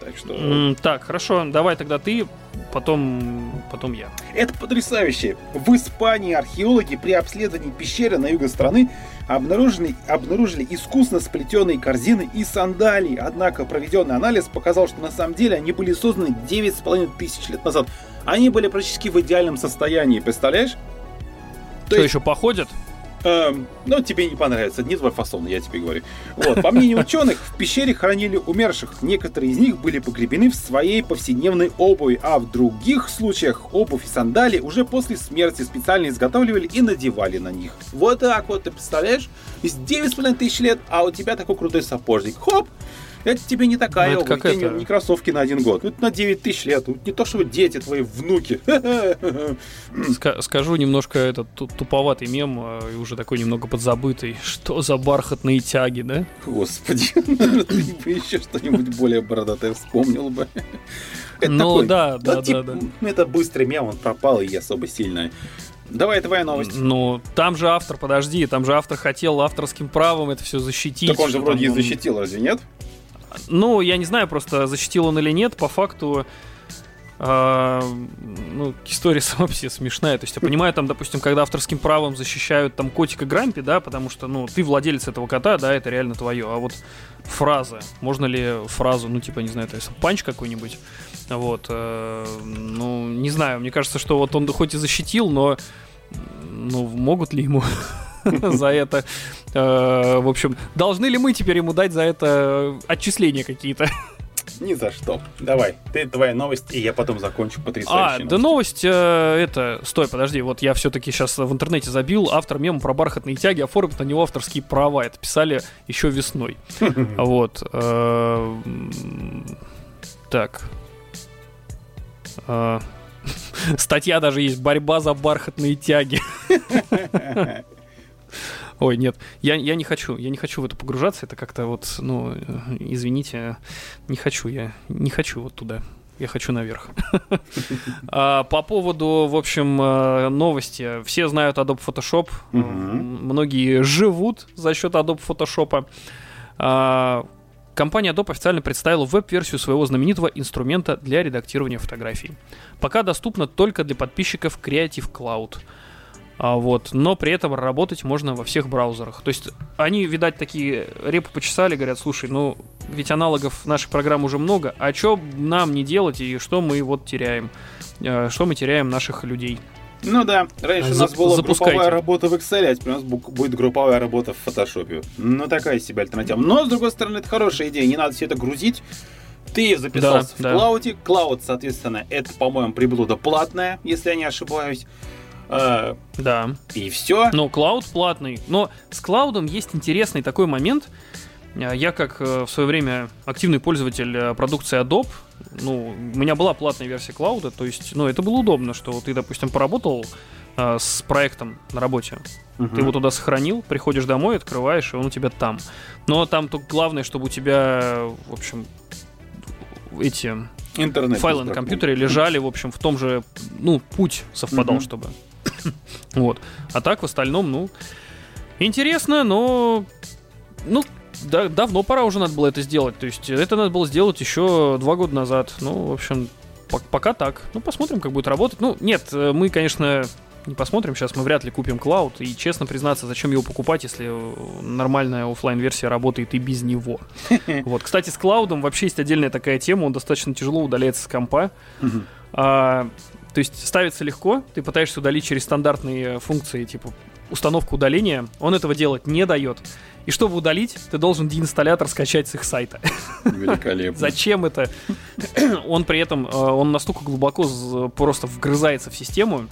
Так что... М, Так, хорошо, давай тогда ты, потом, потом я. Это потрясающе. В Испании археологи при обследовании пещеры на юге страны обнаружили, обнаружили искусно сплетенные корзины и сандалии. Однако проведенный анализ показал, что на самом деле они были созданы 9,5 тысяч лет назад. Они были практически в идеальном состоянии, представляешь? То Что есть- еще походят? Эм, ну, тебе не понравится, не твой фасон, я тебе говорю. Вот, по мнению ученых, в пещере хранили умерших. Некоторые из них были погребены в своей повседневной обуви, а в других случаях обувь и сандалии уже после смерти специально изготавливали и надевали на них. Вот так вот, ты представляешь? Из 9,5 тысяч лет, а у тебя такой крутой сапожник. Хоп! Это тебе не такая Ну, это обувь, это- не, не кроссовки на один год. Ну, это на 9 тысяч лет. Ну, Не то, что дети твои, внуки. Ска- скажу немножко этот ту- туповатый мем, э, и уже такой немного подзабытый. Что за бархатные тяги, да? Господи, ты бы еще что-нибудь более бородатое вспомнил бы. Это Ну такой, да, да, тип- да, да. ну, Это быстрый мем, он пропал, и особо сильно. Давай, твоя новость. Ну, там же автор, подожди, там же автор хотел авторским правом это все защитить. Так он же вроде и он- защитил, разве нет? Ну, я не знаю, просто защитил он или нет, по факту. а, ну, история сама себе смешная. То есть, я понимаю, там, допустим, когда авторским правом защищают там котика Грампи, да, потому что, ну, ты владелец этого кота, да, это реально твое. А вот фраза, можно ли фразу, ну, типа, не знаю, то есть панч какой-нибудь, вот, э, ну, не знаю, мне кажется, что вот он хоть и защитил, но, ну, могут ли ему за это, э, в общем, должны ли мы теперь ему дать за это отчисления какие-то? Ни за что. Давай, ты твоя новость, и я потом закончу А, потрясающей да новость, э, это, стой, подожди, вот я все-таки сейчас в интернете забил, автор мема про бархатные тяги оформит на него авторские права, это писали еще весной. Вот. э, Так. Э, Статья даже есть, борьба за бархатные тяги. Ой, нет, я, я не хочу, я не хочу в это погружаться, это как-то вот, ну, э, извините, не хочу, я не хочу вот туда. Я хочу наверх. А, По поводу, в общем, э, новости. Все знают Adobe Photoshop. Многие живут за счет Adobe Photoshop. А, Компания Adobe официально представила веб-версию своего знаменитого инструмента для редактирования фотографий. Пока доступна только для подписчиков Creative Cloud. А, вот, но при этом работать можно во всех браузерах. То есть они, видать, такие репу почесали, говорят, слушай, ну ведь аналогов нашей программы уже много, а что нам не делать и что мы вот теряем? Э, Что мы теряем наших людей? Ну да, раньше у Зап- нас была запускайте. групповая работа в Excel, а теперь у нас бу- будет групповая работа в Photoshop. Ну такая себе альтернатива. Но, с другой стороны, это хорошая идея, не надо все это грузить. Ты записался Да, в да. клауде. Клауд, соответственно, это, по-моему, приблуда платное, если я не ошибаюсь. А, Да. и все. Ну, клауд платный. Но с клаудом есть интересный такой момент. Э, Я как э, в свое время активный пользователь э, продукции Adobe, ну, у меня была платная версия клауда, то есть, ну, это было удобно, что ты, допустим, поработал э, с проектом на работе, ты его туда сохранил, приходишь домой, открываешь, и он у тебя там. Но там только главное, чтобы у тебя, в общем, эти Интернет. файлы на компьютере лежали, в общем, в том же, ну, путь совпадал, Мгм. чтобы. вот. А так в остальном, ну, интересно, но, ну, да- давно пора уже надо было это сделать. То есть это надо было сделать еще два года назад. Ну, в общем, пок- пока так. Ну, посмотрим, как будет работать. Ну, нет, э, мы, конечно, не посмотрим сейчас, мы вряд ли купим клауд. И честно признаться, зачем его покупать, если э, нормальная оффлайн версия работает и без него. Вот, кстати, с клаудом вообще есть отдельная такая тема, он достаточно тяжело удаляется с компа. А, то есть ставится легко, ты пытаешься удалить через стандартные функции, типа установку удаления, он этого делать не дает. И чтобы удалить, ты должен деинсталлятор скачать с их сайта. Великолепно. Зачем это? Он при этом, э, он настолько глубоко просто вгрызается в систему,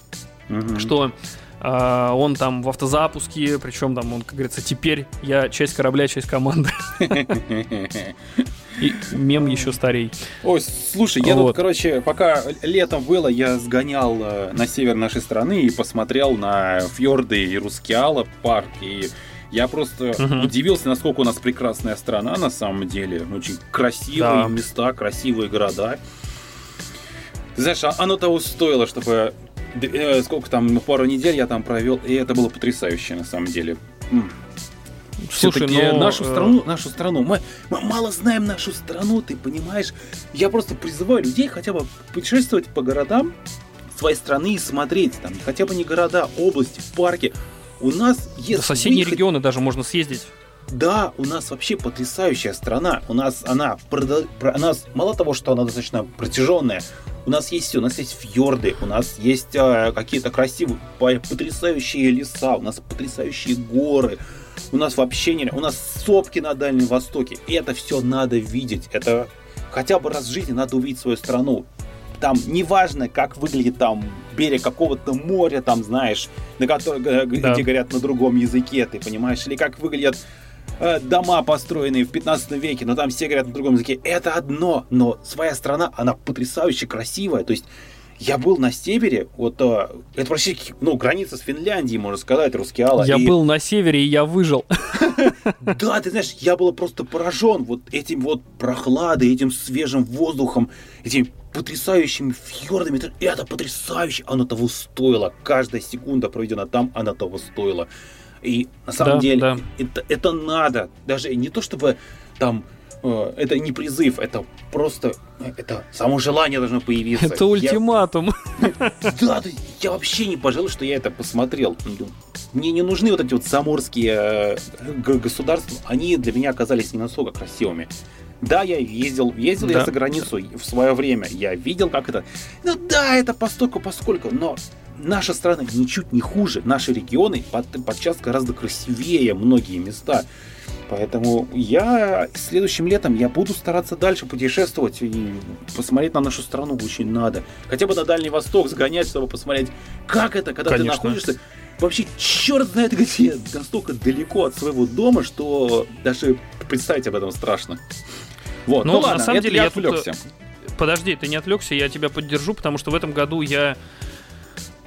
что э, он там в автозапуске, причем там он, как говорится, теперь я часть корабля, часть команды. И мем еще старей. Ой, слушай, я Вот. тут, короче, пока летом было, я сгонял э, на север нашей страны и посмотрел на фьорды и Рускеала парк, и я просто Мгм. удивился, насколько у нас прекрасная страна на самом деле. Очень красивые Да. места, красивые города. Ты знаешь, а оно того стоило, чтобы... э, сколько там, пару недель я там провел, и это было потрясающе на самом деле. М. Слушай, но... нашу э, страну, нашу страну, мы, мы мало знаем нашу страну, ты понимаешь? Я просто призываю людей хотя бы путешествовать по городам своей страны и смотреть там, хотя бы не города, области, парки. У нас есть... Да, соседние выход... регионы даже можно съездить. Да, у нас вообще потрясающая страна. У нас она, продо... у нас мало того, что она достаточно протяженная, у нас есть все, у нас есть фьорды, у нас есть э, какие-то красивые, потрясающие леса, у нас потрясающие горы, у нас вообще не... У нас сопки на Дальнем Востоке. И это все надо видеть. Это хотя бы раз в жизни надо увидеть свою страну. Там неважно, как выглядит там берег какого-то моря, там, знаешь, на котором, да. где говорят на другом языке, ты понимаешь, или как выглядят э, дома, построенные в 15 веке, но там все говорят на другом языке. Это одно, но своя страна, она потрясающе красивая. То есть я был на севере, вот э, это практически, ну, граница с Финляндией, можно сказать, Рускеала. Я и... был на севере, и я выжил. Да, ты знаешь, я был просто поражен вот этим вот прохладой, этим свежим воздухом, этими потрясающими фьордами. Это потрясающе, оно того стоило. Каждая секунда проведена там, она того стоила. И на самом да, деле да. Это, это надо. Даже не то, чтобы там Э, это не призыв, это просто это само желание должно появиться. Это ультиматум. Я, да, я вообще не пожалел, что я это посмотрел. Мне не нужны вот эти вот заморские э, государства, они для меня оказались не настолько красивыми. Да, я ездил, ездил да. я за границу в свое время, я видел, как это. Ну да, это постольку, поскольку, но наша страна ничуть не хуже, наши регионы под, подчас гораздо красивее многие места. Поэтому я следующим летом я буду стараться дальше путешествовать и посмотреть на нашу страну очень надо. Хотя бы на Дальний Восток сгонять, чтобы посмотреть, как это, когда Конечно. ты находишься вообще черт знает где, настолько далеко от своего дома, что даже представить об этом страшно. Вот, ну, ну ладно, на самом деле я отвлекся. Тут... Э, подожди, ты не отвлекся, я тебя поддержу, потому что в этом году я э,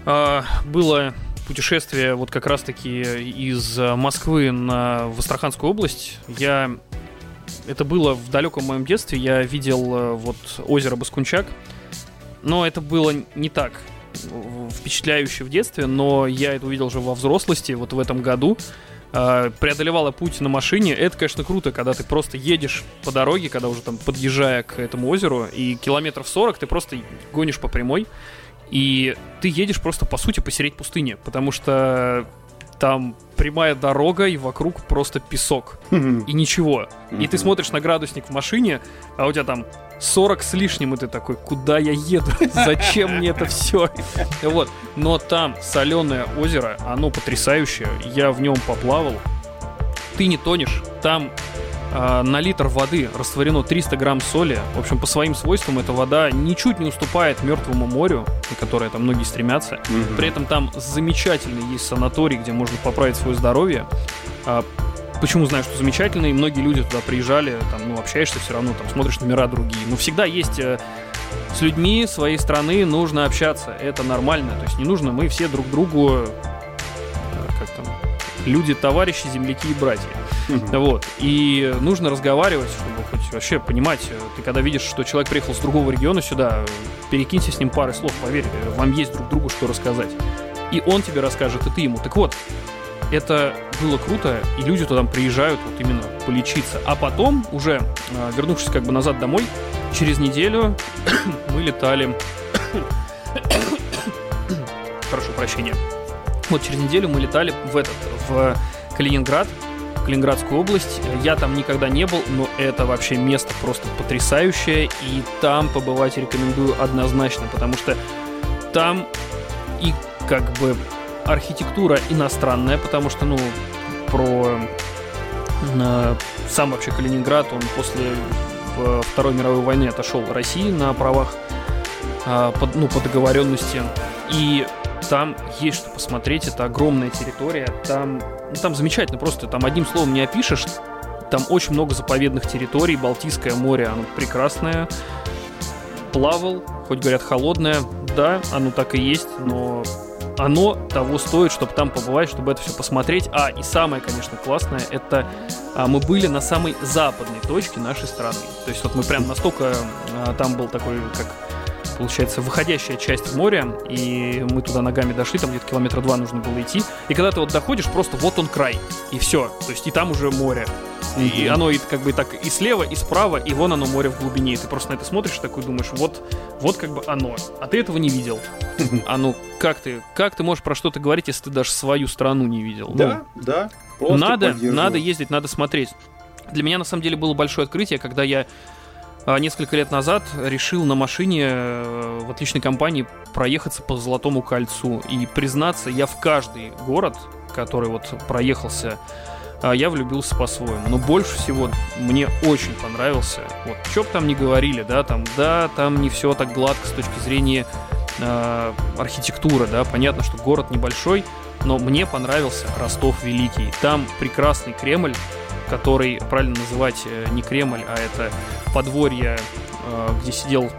было путешествие вот как раз-таки из Москвы на, в Астраханскую область. Я... Это было в далеком моем детстве. Я видел э, вот озеро Баскунчак. Но это было не так впечатляюще в детстве, но я это увидел уже во взрослости, вот в этом году. Э, преодолевала путь на машине. Это, конечно, круто, когда ты просто едешь по дороге, когда уже там подъезжая к этому озеру, и километров 40 ты просто гонишь по прямой. И ты едешь просто, по сути, посереть пустыни, потому что там прямая дорога, и вокруг просто песок. И ничего. И ты смотришь на градусник в машине, а у тебя там 40 с лишним, и ты такой, куда я еду? Зачем мне это все? Вот. Но там соленое озеро, оно потрясающее. Я в нем поплавал. Ты не тонешь. Там на литр воды растворено 300 грамм соли. В общем, по своим свойствам эта вода ничуть не уступает мертвому морю, на которое там многие стремятся. Угу. При этом там замечательный есть санаторий, где можно поправить свое здоровье. А, почему знаю, что замечательный? Многие люди туда приезжали, там, ну, общаешься все равно, там, смотришь номера другие. Но всегда есть э, с людьми своей страны нужно общаться. Это нормально. То есть не нужно, мы все друг другу, э, как там, люди, товарищи, земляки и братья. Вот. И нужно разговаривать, чтобы хоть вообще понимать. Ты когда видишь, что человек приехал с другого региона сюда, перекинься с ним парой слов, поверь, вам есть друг другу что рассказать. И он тебе расскажет, и ты ему. Так вот, это было круто, и люди туда приезжают вот именно полечиться. А потом, уже вернувшись как бы назад домой, через неделю мы летали... Прошу прощения. Вот через неделю мы летали в этот, в Калининград, Калининградскую область. Я там никогда не был, но это вообще место просто потрясающее, и там побывать рекомендую однозначно, потому что там и как бы архитектура иностранная, потому что, ну, про э, сам вообще Калининград, он после Второй мировой войны отошел России на правах, э, под, ну, по договоренности. И там есть что посмотреть, это огромная территория, там, ну, там замечательно, просто там одним словом не опишешь, там очень много заповедных территорий, Балтийское море, оно прекрасное, плавал, хоть говорят холодное, да, оно так и есть, но оно того стоит, чтобы там побывать, чтобы это все посмотреть. А, и самое, конечно, классное, это а, мы были на самой западной точке нашей страны. То есть вот мы прям настолько, а, там был такой, как получается, выходящая часть моря, и мы туда ногами дошли, там где-то километра два нужно было идти. И когда ты вот доходишь, просто вот он край, и все. То есть и там уже море. И оно и как бы и так и слева, и справа, и вон оно море в глубине. И ты просто на это смотришь и такой думаешь, вот, вот как бы оно. А ты этого не видел. А ну как ты, как ты можешь про что-то говорить, если ты даже свою страну не видел? Да, ну, да. Надо, надо ездить, надо смотреть. Для меня на самом деле было большое открытие, когда я несколько лет назад решил на машине э, в отличной компании проехаться по Золотому кольцу. И признаться, я в каждый город, который вот проехался, а, я влюбился по-своему. Но больше всего мне очень понравился. Вот, что бы там ни говорили, да, там, да, там не все так гладко с точки зрения э, архитектуры, да, понятно, что город небольшой, но мне понравился Ростов Великий. Там прекрасный Кремль, который правильно называть э, не Кремль, а это подворье, э, где сидел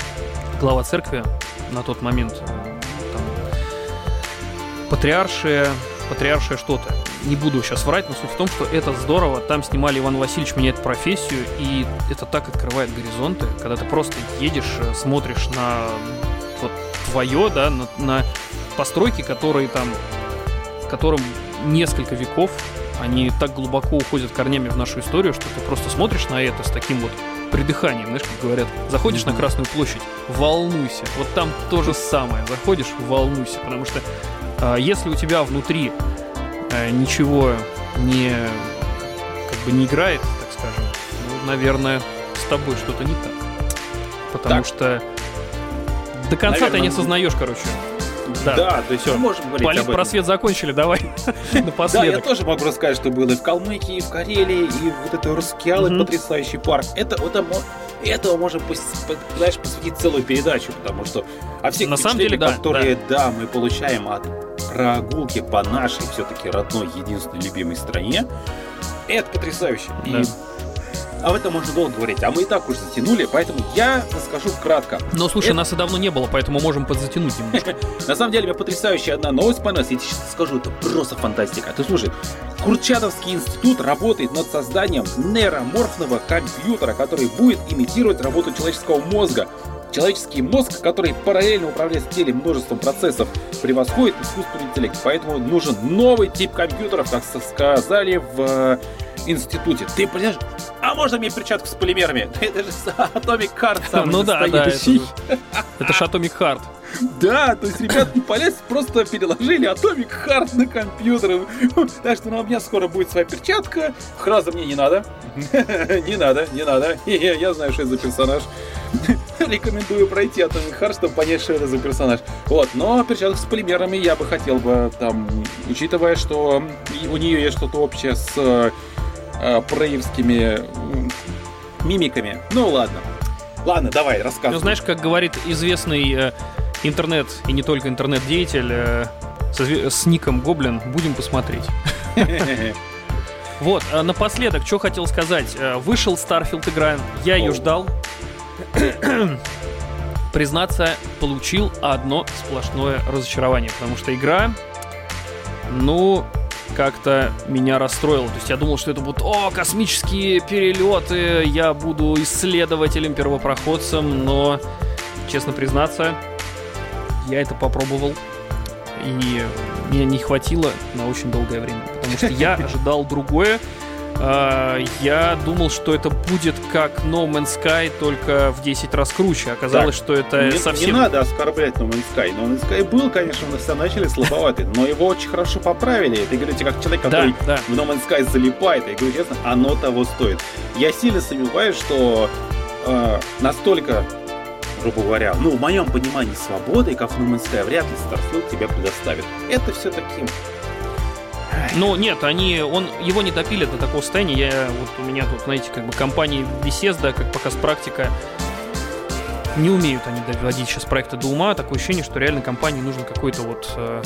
глава церкви на тот момент. Э, там, патриаршие, патриаршее что-то. Не буду сейчас врать, но суть в том, что это здорово. Там снимали Иван Васильевич меняет профессию, и это так открывает горизонты, когда ты просто едешь, смотришь на вот твое, да, на, на постройки, которые там, которым несколько веков, они так глубоко уходят корнями в нашу историю, что ты просто смотришь на это с таким вот придыханием, знаешь, как говорят, заходишь mm-hmm. на Красную площадь, волнуйся. Вот там то же самое, заходишь, волнуйся, потому что э, если у тебя внутри э, ничего не как бы не играет, так скажем, ну, наверное, с тобой что-то не так. Потому так. что до конца наверное, ты не осознаешь, короче, да, да то есть все. можем говорить Полит просвет закончили, давай. Да, я тоже могу рассказать, что было и в Калмыкии, и в Карелии, и вот это Рускеалы, потрясающий парк. Это, это, этого можно, знаешь, посвятить целую передачу, потому что а все На самом деле, да, которые, да. да, мы получаем от прогулки по нашей все-таки родной, единственной любимой стране, это потрясающе. Да. И об этом можно долго говорить, а мы и так уже затянули, поэтому я расскажу кратко. Но слушай, это... нас и давно не было, поэтому можем подзатянуть немножко. На самом деле, у меня потрясающая одна новость понравилась, я тебе сейчас скажу, это просто фантастика. Ты слушай, Курчатовский институт работает над созданием нейроморфного компьютера, который будет имитировать работу человеческого мозга. Человеческий мозг, который параллельно управляет в теле множеством процессов, превосходит искусственный интеллект. Поэтому нужен новый тип компьютеров, как сказали в институте. Ты понимаешь? А можно мне перчатку с полимерами? Это же Atomic Heart самый Ну да, да, это, же Atomic Heart. Да, то есть ребят не полез, просто переложили Atomic Heart на компьютер. Так что ну, у меня скоро будет своя перчатка. Храза мне не надо. Не надо, не надо. Я знаю, что это за персонаж. Рекомендую пройти Atomic Heart, чтобы понять, что это за персонаж. Вот, но перчатку с полимерами я бы хотел бы там, учитывая, что у нее есть что-то общее с э, проевскими мимиками. Ну ладно. Ладно, давай, рассказывай. Ну, знаешь, как говорит известный э, интернет и не только интернет-деятель э, со, с ником Гоблин, будем посмотреть. Вот, а напоследок, что хотел сказать. Э, вышел Starfield игра, я ее ждал. Признаться, получил одно сплошное разочарование, потому что игра, ну, как-то меня расстроило. То есть я думал, что это будут, о, космические перелеты, я буду исследователем, первопроходцем, но, честно признаться, я это попробовал, и мне не хватило на очень долгое время, потому что я ожидал другое, я думал, что это будет как No Man's Sky, только в 10 раз круче. Оказалось, так, что это не, совсем... Не надо оскорблять No Man's Sky. No Man's Sky был, конечно, в самом начале слабоватый, но его очень хорошо поправили. Это, говорите, как человек, который да, да. в No Man's Sky залипает. Я говорю честно, оно того стоит. Я сильно сомневаюсь, что э, настолько грубо говоря, ну, в моем понимании свободы, как в No Man's Sky, вряд ли Starfield тебя предоставит. Это все-таки ну, нет, они, он, его не допили до такого состояния. Я, вот у меня тут, знаете, как бы компании Bethesda, как показ практика, не умеют они доводить сейчас проекты до ума. Такое ощущение, что реально компании нужно какой-то вот э,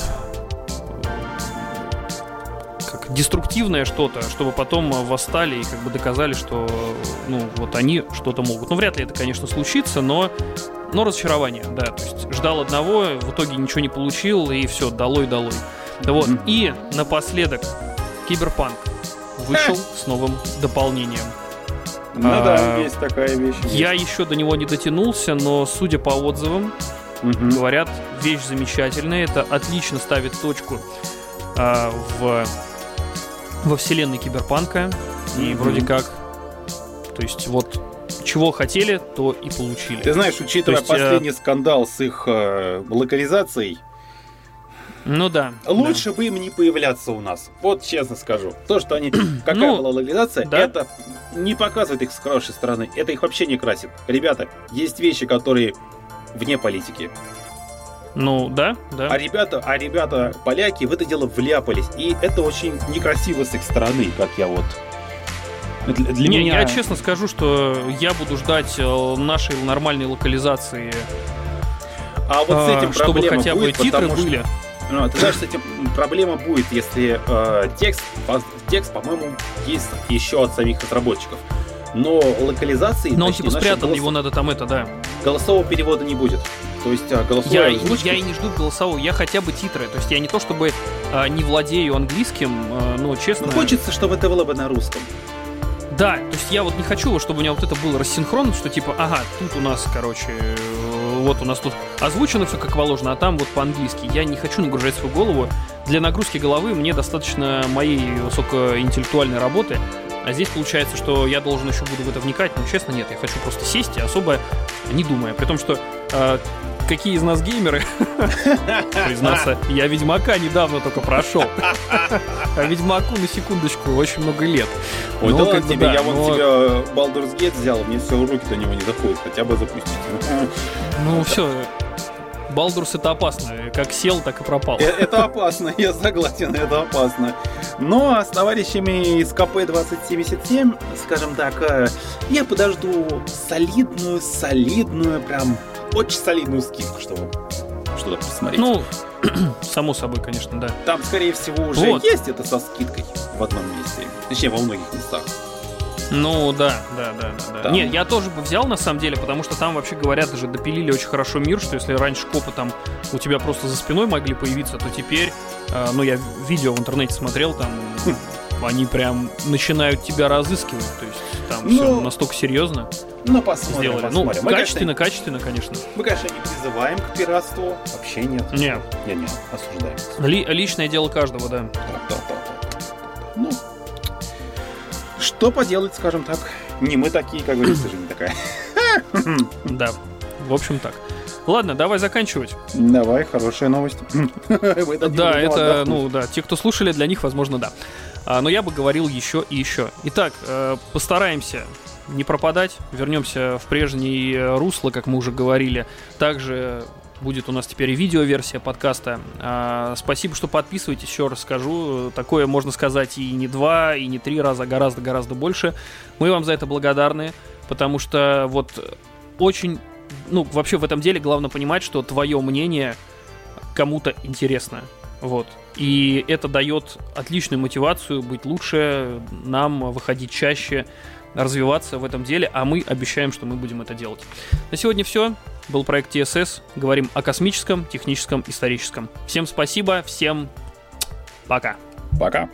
как деструктивное что-то, чтобы потом восстали и как бы доказали, что ну вот они что-то могут. Ну вряд ли это, конечно, случится, но но разочарование, да. То есть ждал одного, в итоге ничего не получил и все, долой долой. Вот. И напоследок, Киберпанк вышел с новым дополнением. Ну а, да, есть такая вещь. Я еще до него не дотянулся, но судя по отзывам, Угу. Говорят, вещь замечательная, это отлично ставит точку э, в, во вселенной киберпанка. И угу. вроде как, то есть вот чего хотели, то и получили. Ты знаешь, учитывая есть, э, последний э... скандал с их э, локализацией, ну да. Лучше да. бы им не появляться у нас. Вот честно скажу. То, что они... Какая ну, была локализация, да. это не показывает их с хорошей стороны. Это их вообще не красит. Ребята, есть вещи, которые вне политики. Ну, да, да. А ребята, а ребята поляки в это дело вляпались. И это очень некрасиво с их стороны, как я вот для, для не, меня... Я честно скажу, что я буду ждать э, нашей нормальной локализации. А вот с этим чтобы хотя бы будет, титры были. Ну, ты знаешь, с этим проблема будет, если э, текст, по, текст, по-моему, есть еще от самих разработчиков. Но локализации... Но он типа спрятан, голос... его надо там это, да. Голосового перевода не будет. То есть а, голосовая я, я и не жду голосового, я хотя бы титры. То есть я не то чтобы а, не владею английским, а, но честно... Но хочется, чтобы это было бы на русском. Да, то есть я вот не хочу, чтобы у меня вот это было рассинхронно, что типа, ага, тут у нас, короче, вот у нас тут озвучено все как положено, а там вот по-английски. Я не хочу нагружать свою голову. Для нагрузки головы мне достаточно моей высокоинтеллектуальной работы. А здесь получается, что я должен еще буду в это вникать. Но честно, нет, я хочу просто сесть и особо не думая. При том, что э, какие из нас геймеры? Признаться, я Ведьмака недавно только прошел. А Ведьмаку, на секундочку, очень много лет. Ой, да ладно тебе, я вон тебе Baldur's Gate взял, мне все руки до него не доходят, хотя бы запустить. Ну все, Балдурс это опасно. Как сел, так и пропал. Э, это опасно, я согласен, это опасно. Но с товарищами из КП-2077, скажем так, э, я подожду солидную, солидную, прям очень солидную скидку, чтобы что-то посмотреть. Ну, само собой, конечно, да. Там, скорее всего, уже вот. есть это со скидкой в одном месте. Точнее, во многих местах. Ну да, да, да, да. да. Нет, я тоже бы взял на самом деле, потому что там вообще говорят, даже допилили очень хорошо мир, что если раньше копы там у тебя просто за спиной могли появиться, то теперь, э, ну я видео в интернете смотрел, там они прям начинают тебя разыскивать, то есть там ну, все настолько серьезно. Ну, посмотрим, сделали. посмотрим. Ну, мы, качественно, конечно, качественно, конечно. Мы, конечно, не призываем к пиратству. Вообще нет. Нет. Не, не, осуждаем. Ли, личное дело каждого, да. Да, да, да. да. Ну, что поделать, скажем так. Не мы такие, как говорится, жизнь такая. Да, в общем так. Ладно, давай заканчивать. Давай, хорошая новость. Да, это, ну да, те, кто слушали, для них, возможно, да. А, но я бы говорил еще и еще. Итак, э, постараемся не пропадать, вернемся в прежнее русло, как мы уже говорили. Также будет у нас теперь и видеоверсия подкаста. А, спасибо, что подписываетесь, еще раз скажу. Такое можно сказать и не два, и не три раза, а гораздо-гораздо больше. Мы вам за это благодарны, потому что вот очень... Ну, вообще в этом деле главное понимать, что твое мнение кому-то интересно. Вот. И это дает отличную мотивацию быть лучше, нам выходить чаще, развиваться в этом деле, а мы обещаем, что мы будем это делать. На сегодня все. Был проект TSS. Говорим о космическом, техническом, историческом. Всем спасибо, всем пока. Пока.